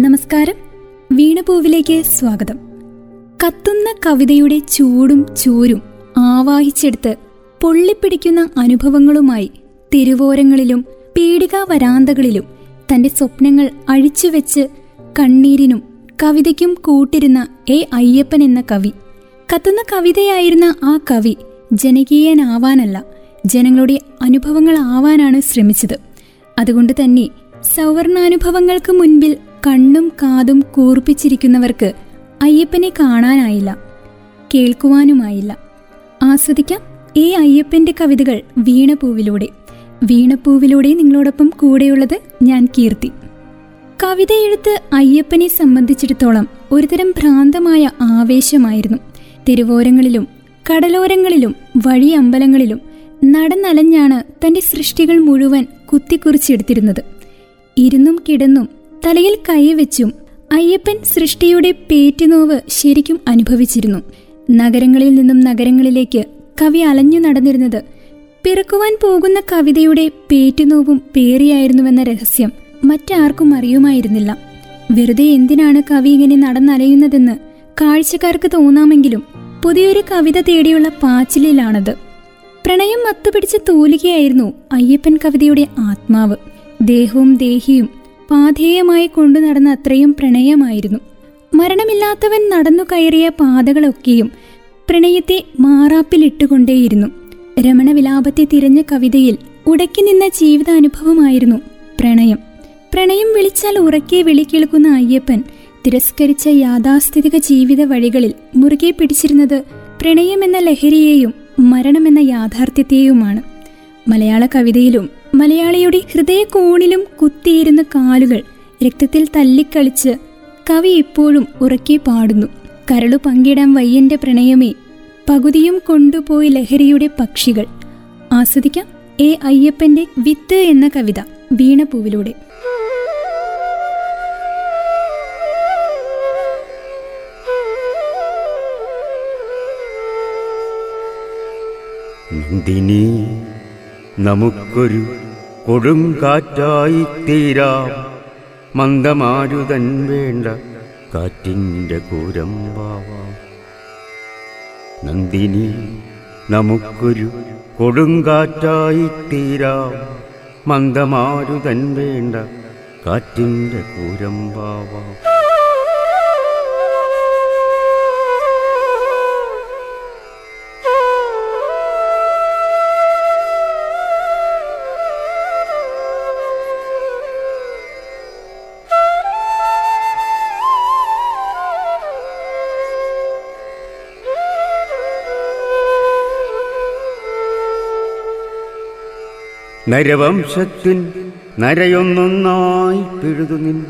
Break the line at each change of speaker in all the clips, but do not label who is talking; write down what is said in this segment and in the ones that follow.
നമസ്കാരം. വീണപൂവിലേക്ക് സ്വാഗതം. കത്തുന്ന കവിതയുടെ ചൂടും ചൂരും ആവാഹിച്ചെടുത്ത് പൊള്ളിപ്പിടിക്കുന്ന അനുഭവങ്ങളുമായി തെരുവോരങ്ങളിലും പീഡികാ വരാന്തകളിലും തന്റെ സ്വപ്നങ്ങൾ അഴിച്ചുവെച്ച് കണ്ണീരിനും കവിതയ്ക്കും കൂട്ടിരുന്ന എ അയ്യപ്പൻ എന്ന കവി. കത്തുന്ന കവിതയായിരുന്ന ആ കവി ജനകീയനാവാനല്ല ജനങ്ങളുടെ അനുഭവങ്ങളാവാനാണ് ശ്രമിച്ചത്. അതുകൊണ്ട് തന്നെ സൗവർണാനുഭവങ്ങൾക്ക് മുൻപിൽ കണ്ണും കാതും കൂർപ്പിച്ചിരിക്കുന്നവർക്ക് അയ്യപ്പനെ കാണാനായില്ല കേൾക്കുവാനുമായില്ല. ആസ്വദിക്കാം ഈ അയ്യപ്പന്റെ കവിതകൾ വീണപ്പൂവിലൂടെ വീണപ്പൂവിലൂടെ നിങ്ങളോടൊപ്പം കൂടെയുള്ളത് ഞാൻ കീർത്തി. കവിത എഴുത്ത് അയ്യപ്പനെ സംബന്ധിച്ചിടത്തോളം ഒരുതരം ഭ്രാന്തമായ ആവേശമായിരുന്നു. തെരുവോരങ്ങളിലും കടലോരങ്ങളിലും വഴിയമ്പലങ്ങളിലും നടന്നലഞ്ഞാണ് തന്റെ സൃഷ്ടികൾ മുഴുവൻ കുത്തിക്കുറിച്ചെടുത്തിരുന്നത്. ഇരുന്നും കിടന്നും തലയിൽ കൈവച്ചും അയ്യപ്പൻ സൃഷ്ടിയുടെ പേറ്റുനോവ് ശരിക്കും അനുഭവിച്ചിരുന്നു. നഗരങ്ങളിൽ നിന്നും നഗരങ്ങളിലേക്ക് കവി അലഞ്ഞു നടന്നിരുന്നത് പിറക്കുവാൻ പോകുന്ന കവിതയുടെ പേറ്റുനോവും പേറിയായിരുന്നുവെന്ന രഹസ്യം മറ്റാർക്കും അറിയുമായിരുന്നില്ല. വെറുതെ എന്തിനാണ് കവി ഇങ്ങനെ നടന്നലയുന്നതെന്ന് കാഴ്ചക്കാർക്ക് തോന്നാമെങ്കിലും പുതിയൊരു കവിത തേടിയുള്ള പാച്ചിലിലാണത്. പ്രണയം മത്തുപിടിച്ച തൂലികയായിരുന്നു അയ്യപ്പൻ കവിതയുടെ ആത്മാവ്. ദേഹവും ദേഹിയും പാധേയമായി കൊണ്ടു നടന്ന അത്രയും പ്രണയമായിരുന്നു. മരണമില്ലാത്തവൻ നടന്നു കയറിയ പാതകളൊക്കെയും പ്രണയത്തെ മാറാപ്പിലിട്ടുകൊണ്ടേയിരുന്നു. രമണവിലാപത്തെ തിരഞ്ഞ കവിതയിൽ ഉടക്കി നിന്ന ജീവിതാനുഭവമായിരുന്നു പ്രണയം. പ്രണയം വിളിച്ചാൽ ഉറക്കെ വിളിക്കേൾക്കുന്ന അയ്യപ്പൻ തിരസ്കരിച്ച യാഥാസ്ഥിതിക ജീവിത വഴികളിൽ മുറുകെ പിടിച്ചിരുന്നത് പ്രണയമെന്ന ലഹരിയെയും മരണമെന്ന യാഥാർത്ഥ്യത്തെയുമാണ്. മലയാള കവിതയിലും മലയാളിയുടെ ഹൃദയകോണിലും കുത്തിയിരുന്ന കാലുകൾ രക്തത്തിൽ തല്ലിക്കളിച്ച് കവി ഇപ്പോഴും ഉറക്കെ പാടുന്നു. കരളു പങ്കിടാൻ വയ്യന്റെ പ്രണയമേ പകുതിയും കൊണ്ടുപോയി ലഹരിയുടെ പക്ഷികൾ. ആസ്വദിക്കാം എ അയ്യപ്പന്റെ വിത്ത് എന്ന കവിത വീണപ്പൂവിലൂടെ
നന്ദിനി നമുക്കൊരു കൊടുങ്കാറ്റായി തീരാം. മന്ദമാരുതൻ വേണ്ട കാറ്റിന്റെ കൂരമ്പാവാം നന്ദിനി നമുക്കൊരു കൊടുങ്കാറ്റായി തീരാം. മന്ദമാരുതൻ വേണ്ട കാറ്റിന്റെ കൂരമ്പാവാം നരവംശത്തിൻ നരയൊന്നൊന്നായി പിഴുതുനിൻ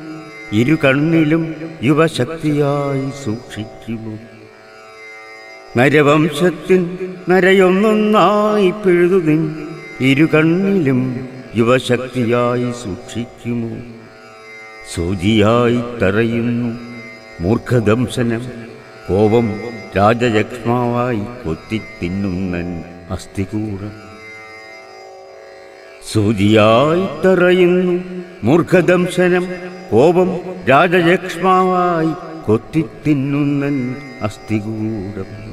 ഇരു കണ്ണിലും യുവശക്തിയായി സൂക്ഷിക്കുമോ? നരവംശത്തിൻ നരയൊന്നൊന്നായി പിഴുതുനിൻ ഇരു കണ്ണിലും യുവശക്തിയായി സൂക്ഷിക്കുമോ? സൂചിയായി തറയുന്നു മൂർഖദംശനം. കോപം രാജയക്ഷ്മാവായി കൊത്തിത്തിന്നുന്നൻ അസ്ഥികൂടം. സൂചിയായി തറയുന്നു മൂർഖദംശനം കോപം രാജയക്ഷ്മാവായി കൊത്തിത്തിന്നുന്നൻ അസ്ഥികൂടം.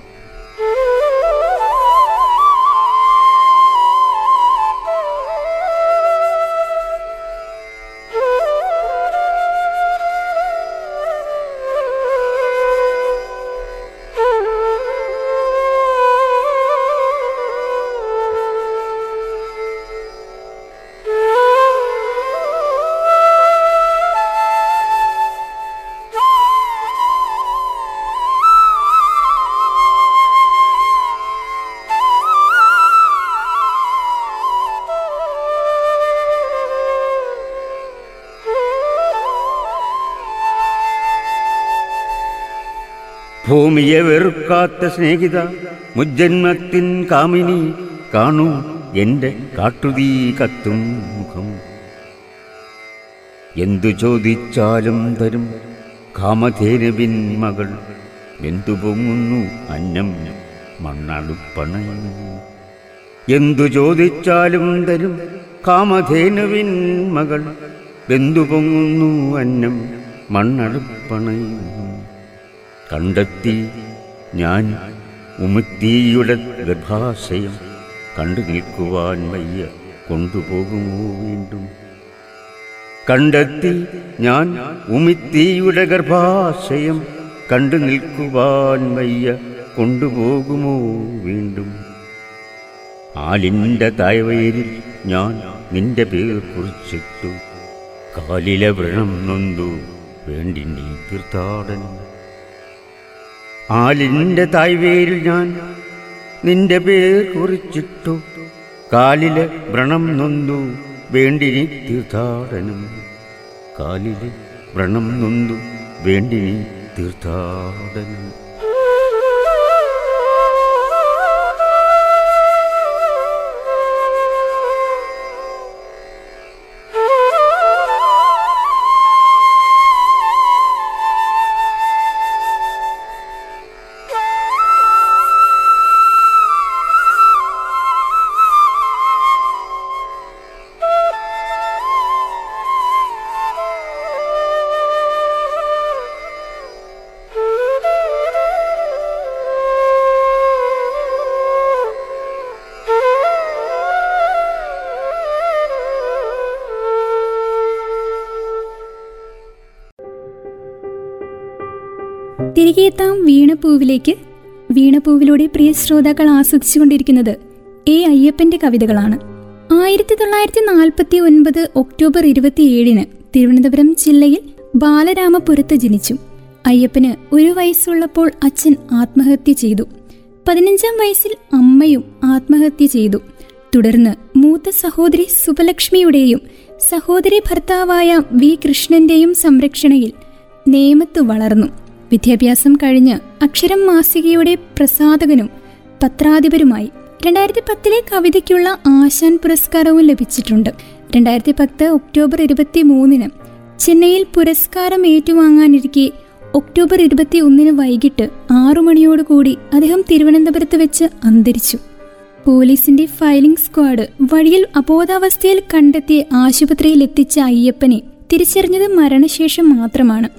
ഭൂമിയെ വെറുക്കാത്ത സ്നേഹിത മുജ്ജന്മത്തിൻ കാമിനി കാണൂ എന്റെ കാട്ടുതീ കത്തും മുഖം. എന്തു ചോദിച്ചാലും തരും കാമധേനുവിൻ മകൾ. എന്തു പൊങ്ങുന്നു അന്നം മണ്ണടുപ്പണ എന്തു ചോദിച്ചാലും തരും കാമധേനുവിൻ മകൾ. എന്തു പൊങ്ങുന്നു അന്നം മണ്ണടുപ്പണയും കണ്ടെത്തി ഞാൻ ഉമുത്തിയുടെ ഗർഭാശയം കണ്ടു നിൽക്കുവാൻ വയ്യ. കൊണ്ടുപോകുമോ വീണ്ടും? കണ്ടെത്തി ഞാൻ ഉമിത്തിയുടെ ഗർഭാശയം കണ്ടു നിൽക്കുവാൻ വയ്യ. കൊണ്ടുപോകുമോ വീണ്ടും? ആലിന്റെ തായ്വയിരിൽ ഞാൻ നിന്റെ പേർ കുറിച്ചിട്ടു. കാലിലെ വ്രണം നൊന്തു. വേണ്ടി നീ തീർത്ഥാടനം ആലിന്റെ തായ്വേരിൽ ഞാൻ നിന്റെ പേർ കുറിച്ചിട്ടു. കാലിലെ വ്രണം നൊന്തു വേണ്ടിനി തീർത്ഥാടനം. കാലിലെ വ്രണം നൊന്തു വേണ്ടിനി തീർത്ഥാടനം.
എത്താം വീണപ്പൂവിലേക്ക് വീണപ്പൂവിലൂടെ പ്രിയ ശ്രോതാക്കൾ ആസ്വദിച്ചുകൊണ്ടിരിക്കുന്നത് എ അയ്യപ്പന്റെ കവിതകളാണ്. ആയിരത്തി തൊള്ളായിരത്തി നാൽപ്പത്തി ഒൻപത് ഒക്ടോബർ ഇരുപത്തിയേഴിന് തിരുവനന്തപുരം ജില്ലയിൽ ബാലരാമപുരത്ത് ജനിച്ചു. അയ്യപ്പന് ഒരു വയസ്സുള്ളപ്പോൾ അച്ഛൻ ആത്മഹത്യ ചെയ്തു. പതിനഞ്ചാം വയസ്സിൽ അമ്മയും ആത്മഹത്യ ചെയ്തു. തുടർന്ന് മൂത്ത സഹോദരി സുബലക്ഷ്മിയുടെയും സഹോദരി ഭർത്താവായ വി കൃഷ്ണന്റെയും സംരക്ഷണയിൽ നേമത്ത് വളർന്നു. വിദ്യാഭ്യാസം കഴിഞ്ഞ് അക്ഷരം മാസികയുടെ പ്രസാധകനും പത്രാധിപരുമായി രണ്ടായിരത്തി പത്തിലെ കവിതയ്ക്കുള്ള ആശാൻ പുരസ്കാരവും ലഭിച്ചിട്ടുണ്ട്. രണ്ടായിരത്തി പത്ത് ഒക്ടോബർ ഇരുപത്തി മൂന്നിന് ചെന്നൈയിൽ പുരസ്കാരം ഏറ്റുവാങ്ങാനിരിക്കെ ഒക്ടോബർ ഇരുപത്തി ഒന്നിന് വൈകിട്ട് ആറു മണിയോടുകൂടി അദ്ദേഹം തിരുവനന്തപുരത്ത് വെച്ച് അന്തരിച്ചു. പോലീസിന്റെ ഫയലിംഗ് സ്ക്വാഡ് വഴിയിൽ അബോധാവസ്ഥയിൽ കണ്ടെത്തി ആശുപത്രിയിൽ എത്തിച്ച അയ്യപ്പനെ തിരിച്ചറിഞ്ഞത് മരണശേഷം മാത്രമാണ്.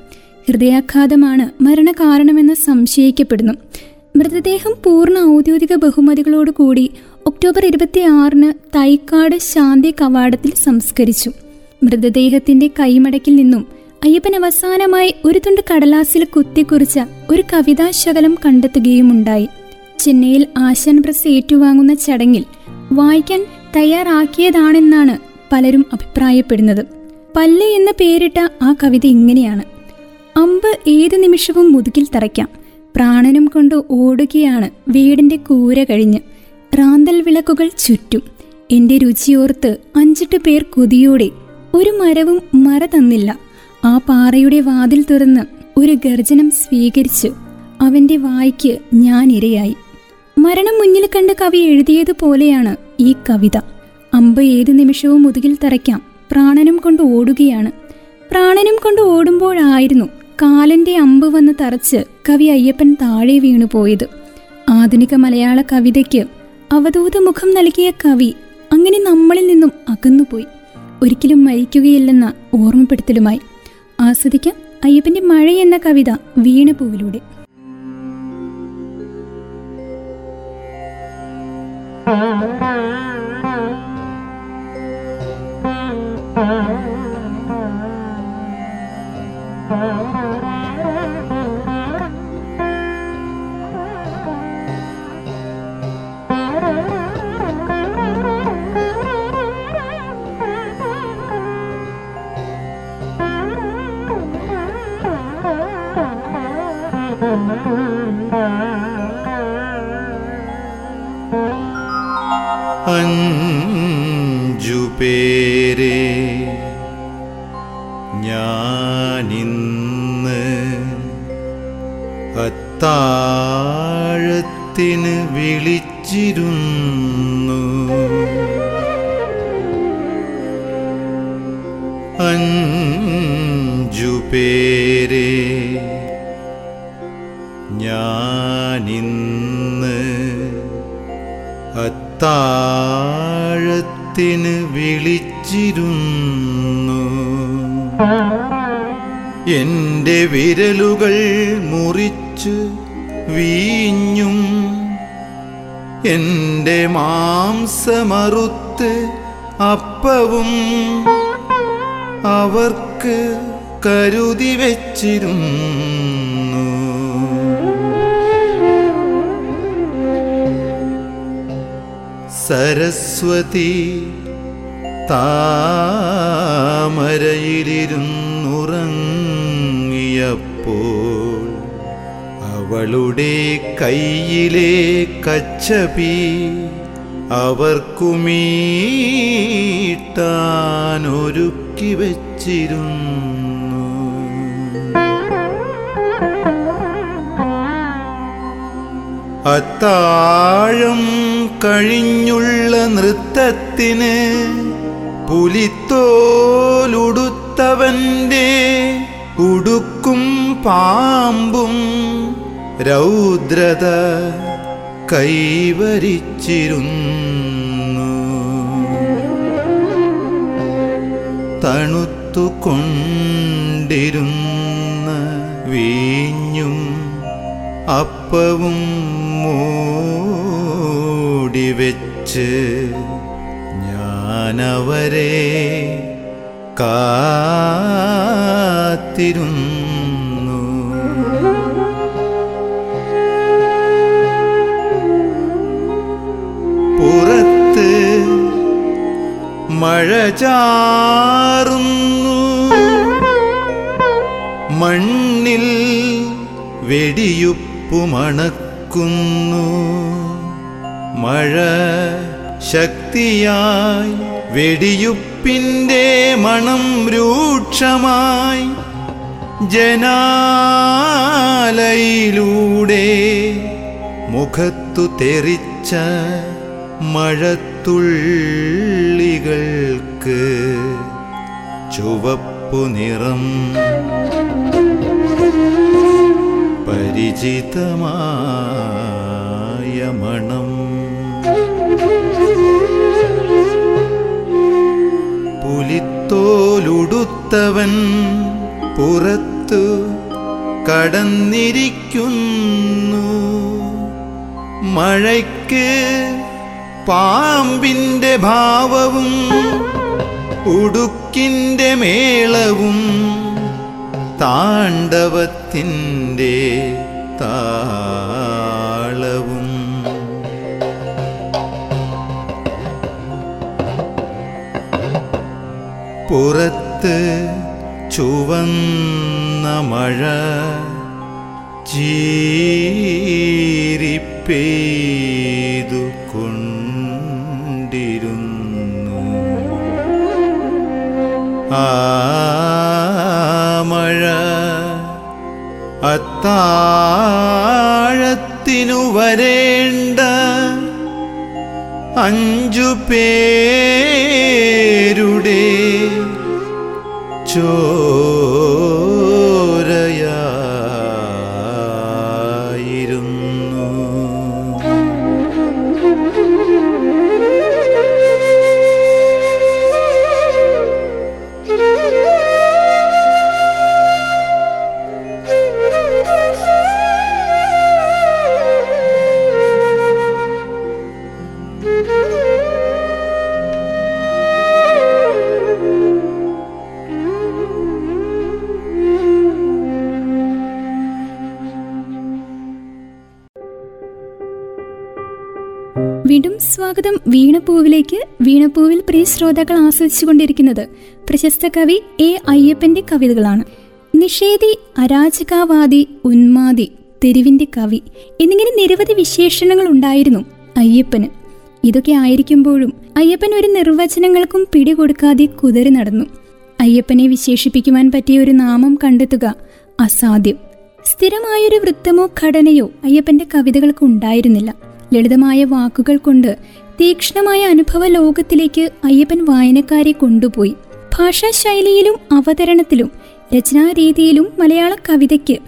ഹൃദയാഘാതമാണ് മരണകാരണമെന്ന് സംശയിക്കപ്പെടുന്നു. മൃതദേഹം പൂർണ ഔദ്യോഗിക ബഹുമതികളോടുകൂടി ഒക്ടോബർ ഇരുപത്തിയാറിന് തൈക്കാട് ശാന്തി കവാടത്തിൽ സംസ്കരിച്ചു. മൃതദേഹത്തിന്റെ കൈമടക്കിൽ നിന്നും അയ്യപ്പൻ അവസാനമായി ഒരു തുണ്ട് കടലാസിൽ കുത്തിക്കുറിച്ച ഒരു കവിതാശകലം കണ്ടെത്തുകയുമുണ്ടായി. ചെന്നൈയിൽ ആശാൻ പ്രസ് ഏറ്റുവാങ്ങുന്ന ചടങ്ങിൽ വായിക്കാൻ തയ്യാറാക്കിയതാണെന്നാണ് പലരും അഭിപ്രായപ്പെടുന്നത്. പല്ല് എന്ന പേരിട്ട ആ കവിത ഇങ്ങനെയാണ്. അമ്പ് ഏതു നിമിഷവും മുതുകിൽ തറയ്ക്കാം. പ്രാണനും കൊണ്ട് ഓടുകയാണ് വീടിന്റെ കൂര കഴിഞ്ഞ്. റാന്തൽ വിളക്കുകൾ ചുറ്റും. എന്റെ രുചിയോർത്ത് അഞ്ചെട്ട് പേർ കൊതിയോടെ ഒരു മരവും മറ തന്നില്ല. ആ പാറയുടെ വാതിൽ തുറന്ന് ഒരു ഗർജനം സ്വീകരിച്ചു അവന്റെ വായിക്ക് ഞാൻ ഇരയായി. മരണം മുന്നിൽ കണ്ട് കവി എഴുതിയതുപോലെയാണ് ഈ കവിത. അമ്പ് ഏതു നിമിഷവും മുതുകിൽ തറയ്ക്കാം. പ്രാണനും കൊണ്ട് ഓടുകയാണ്. പ്രാണനും കൊണ്ട് ഓടുമ്പോഴായിരുന്നു കാലന്റെ അമ്പ് വന്ന് തറച്ച് കവി അയ്യപ്പൻ താഴെ വീണു പോയത് ആധുനിക മലയാള കവിതയ്ക്ക് അവധൂത മുഖം നൽകിയ കവി അങ്ങനെ നമ്മളിൽ നിന്നും അകന്നുപോയി ഒരിക്കലും മരിക്കുകയില്ലെന്ന ഓർമ്മപ്പെടുത്തലുമായി ആസ്വദിക്കാം അയ്യപ്പന്റെ മഴ എന്ന കവിത വീണപൂവിലൂടെ
അഞ്ചു അത്താഴത്തിന് വിളിച്ചിരുന്നു. എന്റെ വിരലുകൾ മുറിച്ച് വീഞ്ഞും എന്റെ മാംസമറുത്ത് അപ്പവും അവർക്ക് കരുതി വച്ചിരുന്നു. സരസ്വതി താമരയിലിരുന്നുറങ്ങിയപ്പോൾ അവളുടെ കയ്യിലെ കച്ചപി അവർക്കുമീട്ടാനൊരുക്കി വച്ചിരുന്നു. അത്താഴം കഴിഞ്ഞുള്ള നൃത്തത്തിന് പുലിത്തോലുടുത്തവന്റെ ഉടുക്കും പാമ്പും രൗദ്രത കൈവരിച്ചിരുന്നു. തണുത്തുകൊണ്ടിരുന്ന വീഞ്ഞും അപ്പവും മൂടിവെച്ച് ഞാനവരെ കാത്തിരുന്നു. പുറത്ത് മഴ ചാറുന്നു. മണ്ണിൽ വെടിയുപ്പു മണക്കുന്നു മഴ ശക്തിയായി വെടിയുപ്പിന്റെ മണം രൂക്ഷമായി. ജനാലയിലൂടെ മുഖത്തു തെറിച്ച മഴത്തുള്ളികൾക്ക് ചുവപ്പു നിറം. പരിചിതമായ മണം. പുലിത്തോലുടുത്തവൻ പുറത്തു കടന്നിരിക്കുന്നു. മഴയ്ക്ക് പാമ്പിന്റെ ഭാവവും ഉടുക്കിന്റെ മേളവും താണ്ഡവത്തിന്റെ താളവും പുറത്ത് ചുവന്ന മഴ ചീരിപ്പെയ്തു കൊണ്ടിരുന്നു. ആ മഴ അത്താഴത്തിനു വരേണ്ട അഞ്ചു പേരുടെ ചോരയായിരുന്നു
വീണ്ടും സ്വാഗതം വീണപ്പൂവിലേക്ക്. വീണപ്പൂവിൽ പ്രിയ ശ്രോതാക്കൾ ആസ്വദിച്ചുകൊണ്ടിരിക്കുന്നത് പ്രശസ്ത കവി എ അയ്യപ്പന്റെ കവിതകളാണ്. നിഷേധി അരാജകാവാദി ഉന്മാദി തെരുവിന്റെ കവി എന്നിങ്ങനെ നിരവധി വിശേഷണങ്ങൾ ഉണ്ടായിരുന്നു അയ്യപ്പന്. ഇതൊക്കെ ആയിരിക്കുമ്പോഴും അയ്യപ്പൻ ഒരു നിർവചനങ്ങൾക്കും പിടികൊടുക്കാതെ കുതിരി നടന്നു. അയ്യപ്പനെ വിശേഷിപ്പിക്കുവാൻ പറ്റിയ ഒരു നാമം കണ്ടെത്തുക അസാധ്യം. സ്ഥിരമായൊരു വൃത്തമോ ഘടനയോ അയ്യപ്പന്റെ കവിതകൾക്ക് ഉണ്ടായിരുന്നില്ല. ലളിതമായ വാക്കുകൾ കൊണ്ട് തീക്ഷ്ണമായ അനുഭവ ലോകത്തിലേക്ക് അയ്യപ്പൻ വായനക്കാരെ കൊണ്ടുപോയി. ഭാഷാശൈലിയിലും അവതരണത്തിലും രചനാരീതിയിലും മലയാള കവിതയ്ക്ക്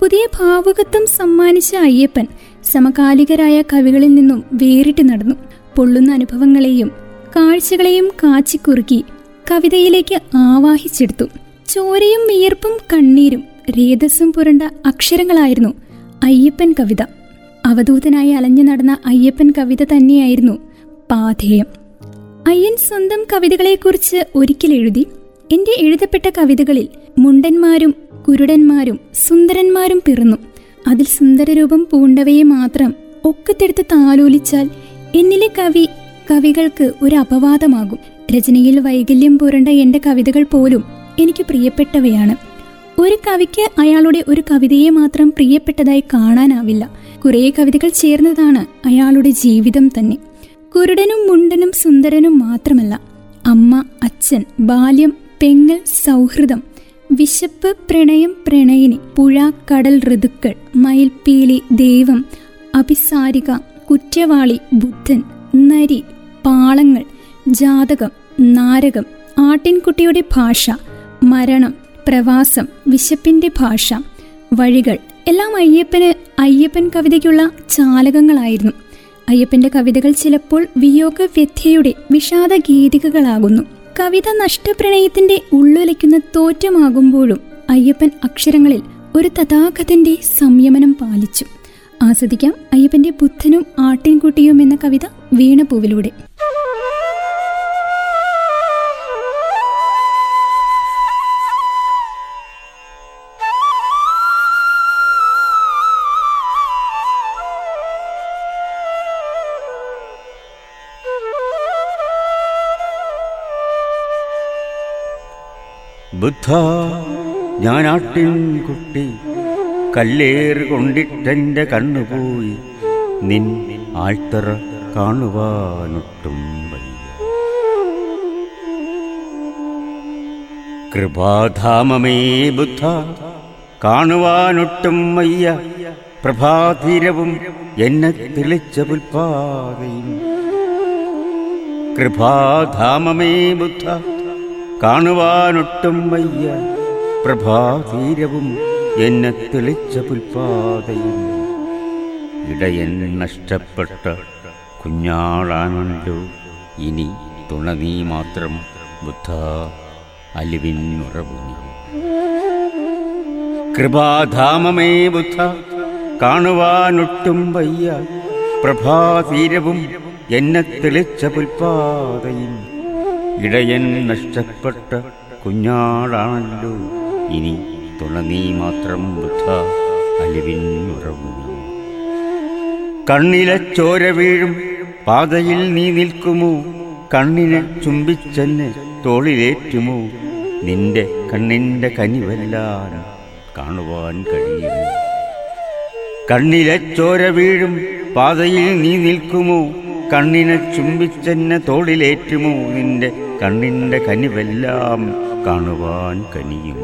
പുതിയ ഭാവുകത്വം സമ്മാനിച്ച അയ്യപ്പൻ സമകാലികരായ കവികളിൽ നിന്നും വേറിട്ട് നടന്നു. പൊള്ളുന്ന അനുഭവങ്ങളെയും കാഴ്ചകളെയും കാച്ചിക്കുറുക്കി കവിതയിലേക്ക് ആവാഹിച്ചെടുത്തു. ചോരയും വിയർപ്പും കണ്ണീരും രേതസ്സും പുരണ്ട അക്ഷരങ്ങളായിരുന്നു അയ്യപ്പൻ കവിത. അവധൂതനായി അലഞ്ഞു നടന്ന അയ്യപ്പൻ കവിത തന്നെയായിരുന്നു പാധേയം അയ്യൻ സ്വന്തം കവിതകളെക്കുറിച്ച് ഒരിക്കൽ എഴുതി എന്റെ എഴുതപ്പെട്ട കവിതകളിൽ മുണ്ടന്മാരും കുരുടന്മാരും സുന്ദരന്മാരും പിറന്നു. അതിൽ സുന്ദരരൂപം പൂണ്ടവയെ മാത്രം ഒക്കത്തെടുത്ത് താലോലിച്ചാൽ എന്നിലെ കവി കവികൾക്ക് ഒരു അപവാദമാകും. രചനയിൽ വൈകല്യം പുരണ്ട എന്റെ കവിതകൾ പോലും എനിക്ക് പ്രിയപ്പെട്ടവയാണ്. ഒരു കവിക്ക് അയാളുടെ ഒരു കവിതയെ മാത്രം പ്രിയപ്പെട്ടതായി കാണാനാവില്ല. കുറേ കവിതകൾ ചേർന്നതാണ് അയാളുടെ ജീവിതം തന്നെ. കുരുടനും മുണ്ടനും സുന്ദരനും മാത്രമല്ല അമ്മ അച്ഛൻ ബാല്യം പെങ്ങൽ സൗഹൃദം വിശപ്പ് പ്രണയം പ്രണയിനി പുഴ കടൽ ഋതുക്കൾ മയിൽപ്പീലി ദൈവം അഭിസാരിക കുറ്റവാളി ബുദ്ധൻ നരി പാളങ്ങൾ ജാതകം നാരകം ആട്ടിൻകുട്ടിയുടെ ഭാഷ മരണം പ്രവാസം വിശപ്പിന്റെ ഭാഷ വഴികൾ എല്ലാം അയ്യപ്പന് അയ്യപ്പൻ കവിതയ്ക്കുള്ള ചാലകങ്ങളായിരുന്നു. അയ്യപ്പന്റെ കവിതകൾ ചിലപ്പോൾ വിയോഗ വ്യഥയുടെ വിഷാദ ഗീതികകളാകുന്നു. കവിത നഷ്ടപ്രണയത്തിന്റെ ഉള്ളുലയ്ക്കുന്ന തോറ്റമാകുമ്പോഴും അയ്യപ്പൻ അക്ഷരങ്ങളിൽ ഒരു തഥാഗതന്റെ സംയമനം പാലിച്ചു. ആസ്വദിക്കാം അയ്യപ്പന്റെ ബുദ്ധനും ആട്ടിൻകുട്ടിയും എന്ന കവിത വീണപൂവിലൂടെ
ബുദ്ധ ഞാനാട്ടിൻ കുട്ടി കല്ലേറ് കൊണ്ടിട്ടെന്റെ കണ്ണുപോയി നിൻ ആഴ്ത്തറ കാണുവാനൊട്ടും കൃപാധാമമേ ബുദ്ധ കാണുവാനൊട്ടും വയ്യ. പ്രഭാതീരവും എന്നെ തെളിച്ച പുൽപ്പാതയും കൃപാധാമമേ ബുദ്ധ കാണുവാനൊട്ടും വയ്യ. പ്രഭാതീരവും എന്നെ തെളിച്ച പുൽപാതയും. ഇടയൻ നഷ്ടപ്പെട്ട കുഞ്ഞാളാണല്ലോ. ഇനി തുണ നീ മാത്രം ബുദ്ധ അലിവിൻ ഉറവുനി കൃപാധാമമേ ബുദ്ധ കാണുവാനൊട്ടും വയ്യ. പ്രഭാതീരവും എന്നെ തെളിച്ച പുൽപ്പാതയും ഇടയൻ നഷ്ടപ്പെട്ട കുഞ്ഞാടാണല്ലോ ഇനി തുണനീ മാത്രം അലിവിൻ ഉറവു. കണ്ണിലെ ചോര വീഴും പാതയിൽ നീ നിൽക്കുമോ? കണ്ണിനെ ചുംബിച്ചെന്നെ തോളിലേറ്റുമോ? നിന്റെ കണ്ണിന്റെ കനിവെല്ലാം കാണുവാൻ കഴിയുമോ? കണ്ണിലെ ചോര വീഴും പാതയിൽ നീ നിൽക്കുമോ? കണ്ണിനെ ചുംബിച്ചെന്നെ തോളിലേറ്റുമോ? നിന്റെ കണ്ണിന്റെ കനിവെല്ലാം കാണുവാൻ കനിയും.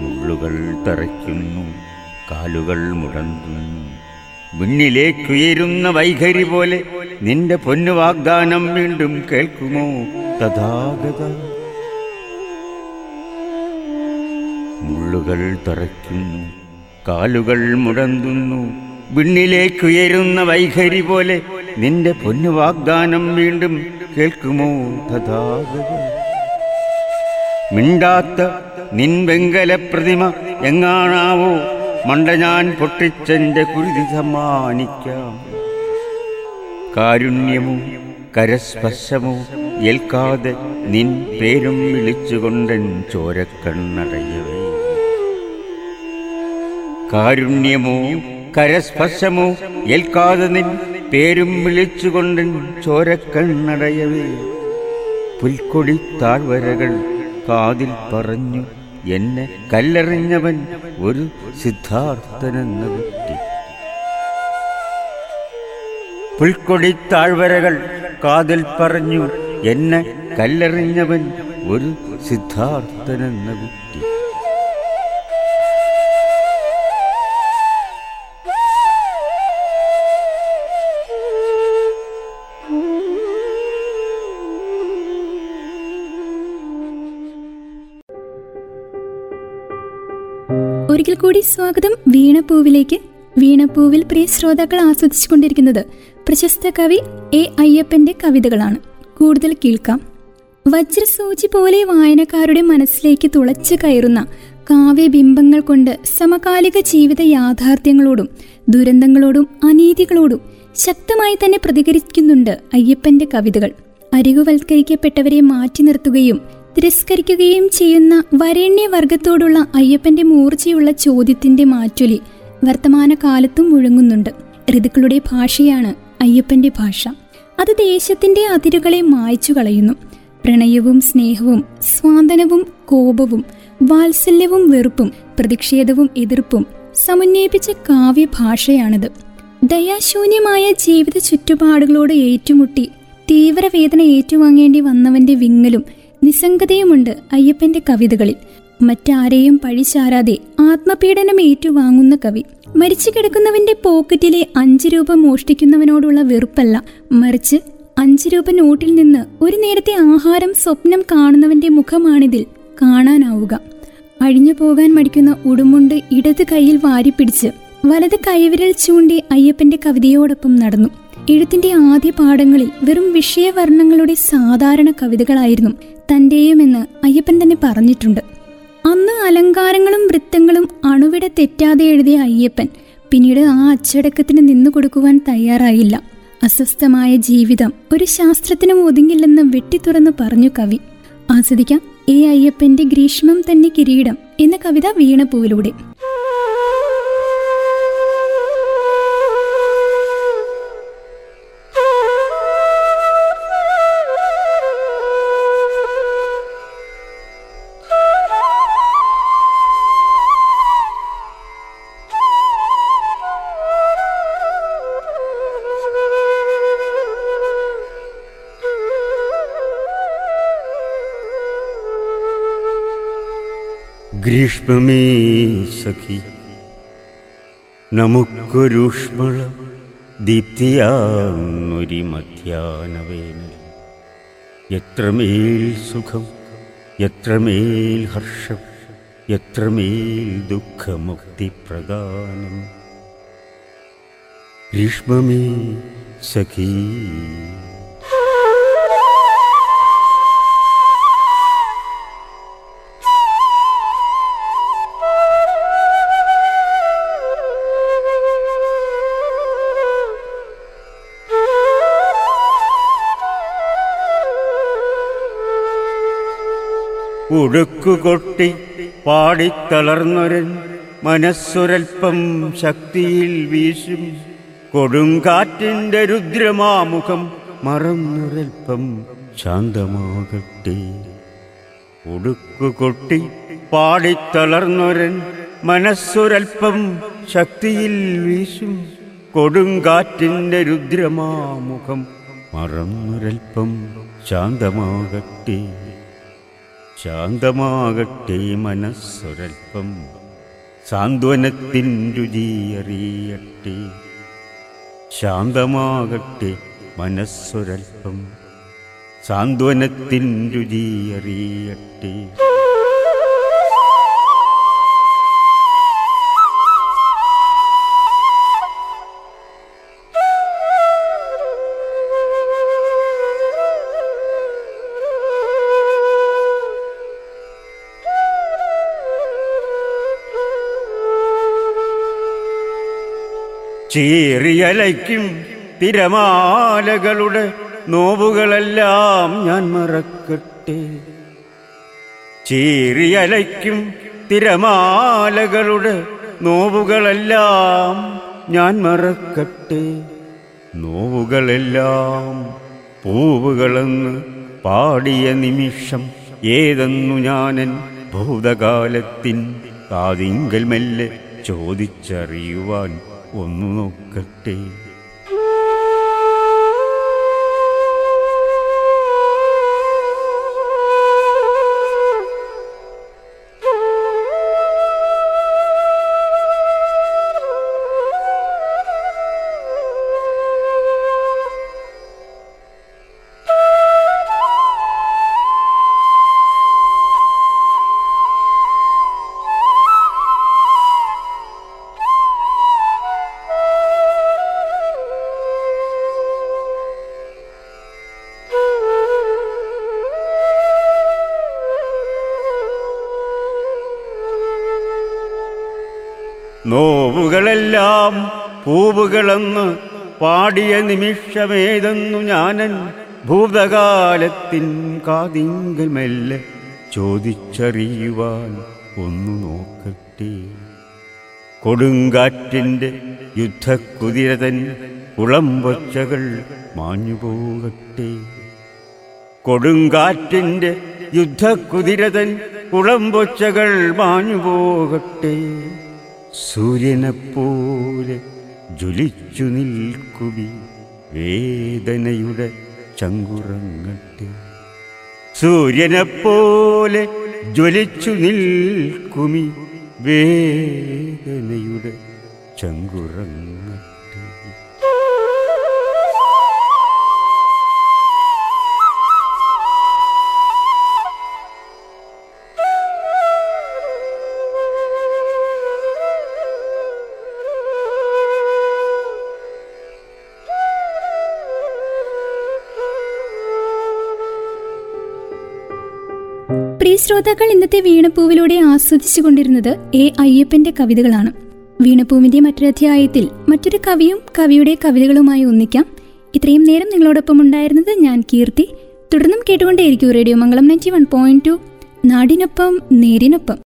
മുള്ളുകൾ തറയ്ക്കുന്നു കാലുകൾ മുടങ്ങുന്നു വിണ്ണിലേക്കുയരുന്ന വൈഖരി പോലെ നിന്റെ പൊന്നു വാഗ്ദാനം വീണ്ടും കേൾക്കുമോ? തഥാഗത. മുള്ളുകൾ തറയ്ക്കുന്നു കാലുകൾ മുടന്തുന്നു വിണ്ണിലേക്കുയരുന്ന വൈഖരി പോലെ നിന്റെ പൊന്നു വാഗ്ദാനം വീണ്ടും കേൾക്കുമോ തഥാഗത മിണ്ടാത്ത നിൻവെങ്കല പ്രതിമ എങ്ങാണാവോ? മണ്ട ഞാൻ പൊട്ടിച്ചെന്റെ കുരുതി സമ്മാനിക്കാം. കാരുണ്യമോ കരസ്പർശമോ ഏൽക്കാതെ നിൻ പേരും വിളിച്ചുകൊണ്ടൻ ചോരക്കണ്ണടയവേ. കാരുണ്യമോ കരസ്പർശമോ ഏൽക്കാതെ നിൻ പേരും വിളിച്ചുകൊണ്ടൻ ചോരക്കണ്ണടയവേ പുൽക്കൊടി താഴ്വരകൾ കാതിൽ പറഞ്ഞു എന്നെ കല്ലെറിഞ്ഞവൻ ഒരു സിദ്ധാർത്ഥനെന്ന വ്യക്തി പുൽക്കൊടി താഴ്വരകൾ കാതിൽ പറഞ്ഞു എന്നെ കല്ലെറിഞ്ഞവൻ ഒരു സിദ്ധാർത്ഥനെന്ന വ്യക്തി
കൂടി സ്വാഗതം വീണപ്പൂവിലേക്ക് വീണപ്പൂവിൽ പ്രിയ ശ്രോതാക്കൾ ആസ്വദിച്ചുകൊണ്ടിരിക്കുന്നത് പ്രശസ്ത കവി എ അയ്യപ്പന്റെ കവിതകളാണ്. കൂടുതൽ കേൾക്കാം. വജ്രസൂചി പോലെ വായനക്കാരുടെ മനസ്സിലേക്ക് തുളച്ചു കയറുന്ന കാവ്യബിംബങ്ങൾ കൊണ്ട് സമകാലിക ജീവിത യാഥാർത്ഥ്യങ്ങളോടും ദുരന്തങ്ങളോടും അനീതികളോടും ശക്തമായി തന്നെ പ്രതികരിക്കുന്നുണ്ട് അയ്യപ്പന്റെ കവിതകൾ. അരികുവൽക്കരിക്കപ്പെട്ടവരെ മാറ്റി നിർത്തുകയും തിരസ്കരിക്കുകയും ചെയ്യുന്ന വരേണ്യവർഗത്തോടുള്ള അയ്യപ്പന്റെ മൂർച്ചയുള്ള ചോദ്യത്തിന്റെ മാറ്റൊലി വർത്തമാനകാലത്തും മുഴങ്ങുന്നുണ്ട്. ഋതുക്കളുടെ ഭാഷയാണ് അയ്യപ്പന്റെ ഭാഷ. അത് ദേശത്തിന്റെ അതിരുകളെ മായ്ച്ചു കളയുന്നു. പ്രണയവും സ്നേഹവും സ്വാന്തനവും കോപവും വാത്സല്യവും വെറുപ്പും പ്രതിഷേധവും എതിർപ്പും സമന്വയിപ്പിച്ച കാവ്യഭാഷയാണിത്. ദയാശൂന്യമായ ജീവിത ചുറ്റുപാടുകളോട് ഏറ്റുമുട്ടി തീവ്രവേദന ഏറ്റുവാങ്ങേണ്ടി വന്നവന്റെ വിങ്ങലും നിസ്സംഗതയുമുണ്ട് അയ്യപ്പന്റെ കവിതകളിൽ. മറ്റാരെയും പഴിചാരാതെ ആത്മപീഡനം ഏറ്റുവാങ്ങുന്ന കവി. മരിച്ചു കിടക്കുന്നവന്റെ പോക്കറ്റിലെ അഞ്ചു രൂപ മോഷ്ടിക്കുന്നവനോടുള്ള വെറുപ്പല്ല. മറിച്ച് അഞ്ചു രൂപ നോട്ടിൽ നിന്ന് ഒരു നേരത്തെ ആഹാരം സ്വപ്നം കാണുന്നവന്റെ മുഖമാണിതിൽ കാണാനാവുക. അഴിഞ്ഞു പോകാൻ മടിക്കുന്ന ഉടുമുണ്ട് ഇടത് കൈയിൽ വാരിപ്പിടിച്ച് വലത് കൈവിരൽ ചൂണ്ടി അയ്യപ്പന്റെ കവിതയോടൊപ്പം നടന്നു. എഴുത്തിന്റെ ആദ്യ പാഠങ്ങളിൽ വെറും വിഷയവർണങ്ങളുടെ സാധാരണ കവിതകളായിരുന്നു. തന്റെയുമെന്ന് അയ്യപ്പൻ തന്നെ പറഞ്ഞിട്ടുണ്ട്. അന്ന് അലങ്കാരങ്ങളും വൃത്തങ്ങളും അണുവിട തെറ്റാതെ എഴുതിയ അയ്യപ്പൻ പിന്നീട് ആ അച്ചടക്കത്തിന് നിന്നു കൊടുക്കുവാൻ തയ്യാറായില്ല. അസ്വസ്ഥമായ ജീവിതം ഒരു ശാസ്ത്രത്തിനും ഒതുങ്ങില്ലെന്ന് വെട്ടിത്തുറന്ന് പറഞ്ഞു കവി. ആസ്വദിക്കാം ഏ അയ്യപ്പന്റെ ഗ്രീഷ്മം തന്നെ കിരീടം എന്ന കവിത വീണപ്പൂവിലൂടെ
ഗ്രീഷ്മമേ സഖി നമുക്കൊരുഷ്മള ദീപ്തിയാന്നൊരി മധ്യാനവേനൽ എത്രമേൽ സുഖം എത്രമേൽ ഹർഷം എത്രമേൽ ദുഃഖമുക്തിപ്രദാനം ഗ്രീഷ്മമേ സഖീ ഉടുക്കുകൊട്ടി പാടിത്തളർന്നൊരൻ മനസ്സൊരൽപ്പം ശക്തിയിൽ വീശും. കൊടുങ്കാറ്റിന്റെ രുദ്രമാമുഖം മറന്നൊരൽപ്പം ശാന്തമാകട്ടെ. ഉടുക്കുകൊട്ടി പാടിത്തളർന്നൊരൻ മനസ്സൊരൽപ്പം ശക്തിയിൽ വീശും. കൊടുങ്കാറ്റിന്റെ രുദ്രമാമുഖം മറന്നൊരൽപ്പം ശാന്തമാകട്ടെ. ശാന്തമാകട്ടെ മനസ്സൊരൽപ്പം. സാന്ത്വനത്തിൻ രുചിയറിയട്ടെ ശാന്തമാകട്ടെ മനസ്സൊരൽപ്പം. സാന്ത്വനത്തിൻ രുചിയറിയട്ടെ ചീറിയലയ്ക്കും തിരമാലകളുടെ നോവുകളെല്ലാം ഞാൻ മറക്കട്ടെ. ചീറിയലയ്ക്കും തിരമാലകളുടെ നോവുകളെല്ലാം ഞാൻ മറക്കട്ടെ. നോവുകളെല്ലാം പൂവുകളെന്ന് പാടിയ നിമിഷം ഏതെന്നു ഞാനൻ ഭൂതകാലത്തിൻ കാതിങ്കൽ മെല്ലെ ചോദിച്ചറിയുവാൻ ഒന്നു നോക്കട്ടെ? നോവുകളെല്ലാം പൂവുകളെന്ന് പാടിയ നിമിഷമേതെന്നു ഞാനൻ ഭൂതകാലത്തിൻ കാതിങ്കൽ മെല്ലെ ചോദിച്ചറിയുവാൻ ഒന്നു നോക്കട്ടെ. കൊടുങ്കാറ്റിന്റെ യുദ്ധക്കുതിരതൻ കുളമ്പൊച്ചകൾ മാഞ്ഞുപോകട്ടെ. കൊടുങ്കാറ്റിന്റെ യുദ്ധക്കുതിരതൻ കുളമ്പൊച്ചകൾ മാഞ്ഞുപോകട്ടെ. സൂര്യനെപ്പോലെ ജ്വലിച്ചു നിൽക്കുവി വേദനയുടെ ചങ്കുറങ്ങട്ടെ. സൂര്യനെപ്പോലെ ജ്വലിച്ചു നിൽക്കുമി വേദനയുടെ ചങ്കുറങ്ങട്ടെ.
ശ്രോതാക്കൾ ഇന്നത്തെ വീണപ്പൂവിലൂടെ ആസ്വദിച്ചു കൊണ്ടിരുന്നത് എ. അയ്യപ്പന്റെ കവിതകളാണ്. വീണപ്പൂവിന്റെ മറ്റൊരധ്യായത്തിൽ മറ്റൊരു കവിയും കവിയുടെ കവിതകളുമായി ഒന്നിക്കാം. ഇത്രയും നേരം നിങ്ങളോടൊപ്പം ഉണ്ടായിരുന്നത് ഞാൻ കീർത്തി. തുടർന്നും കേട്ടുകൊണ്ടേയിരിക്കും radio Mangalam ninety one point two. നാടിനൊപ്പം നേരിനൊപ്പം.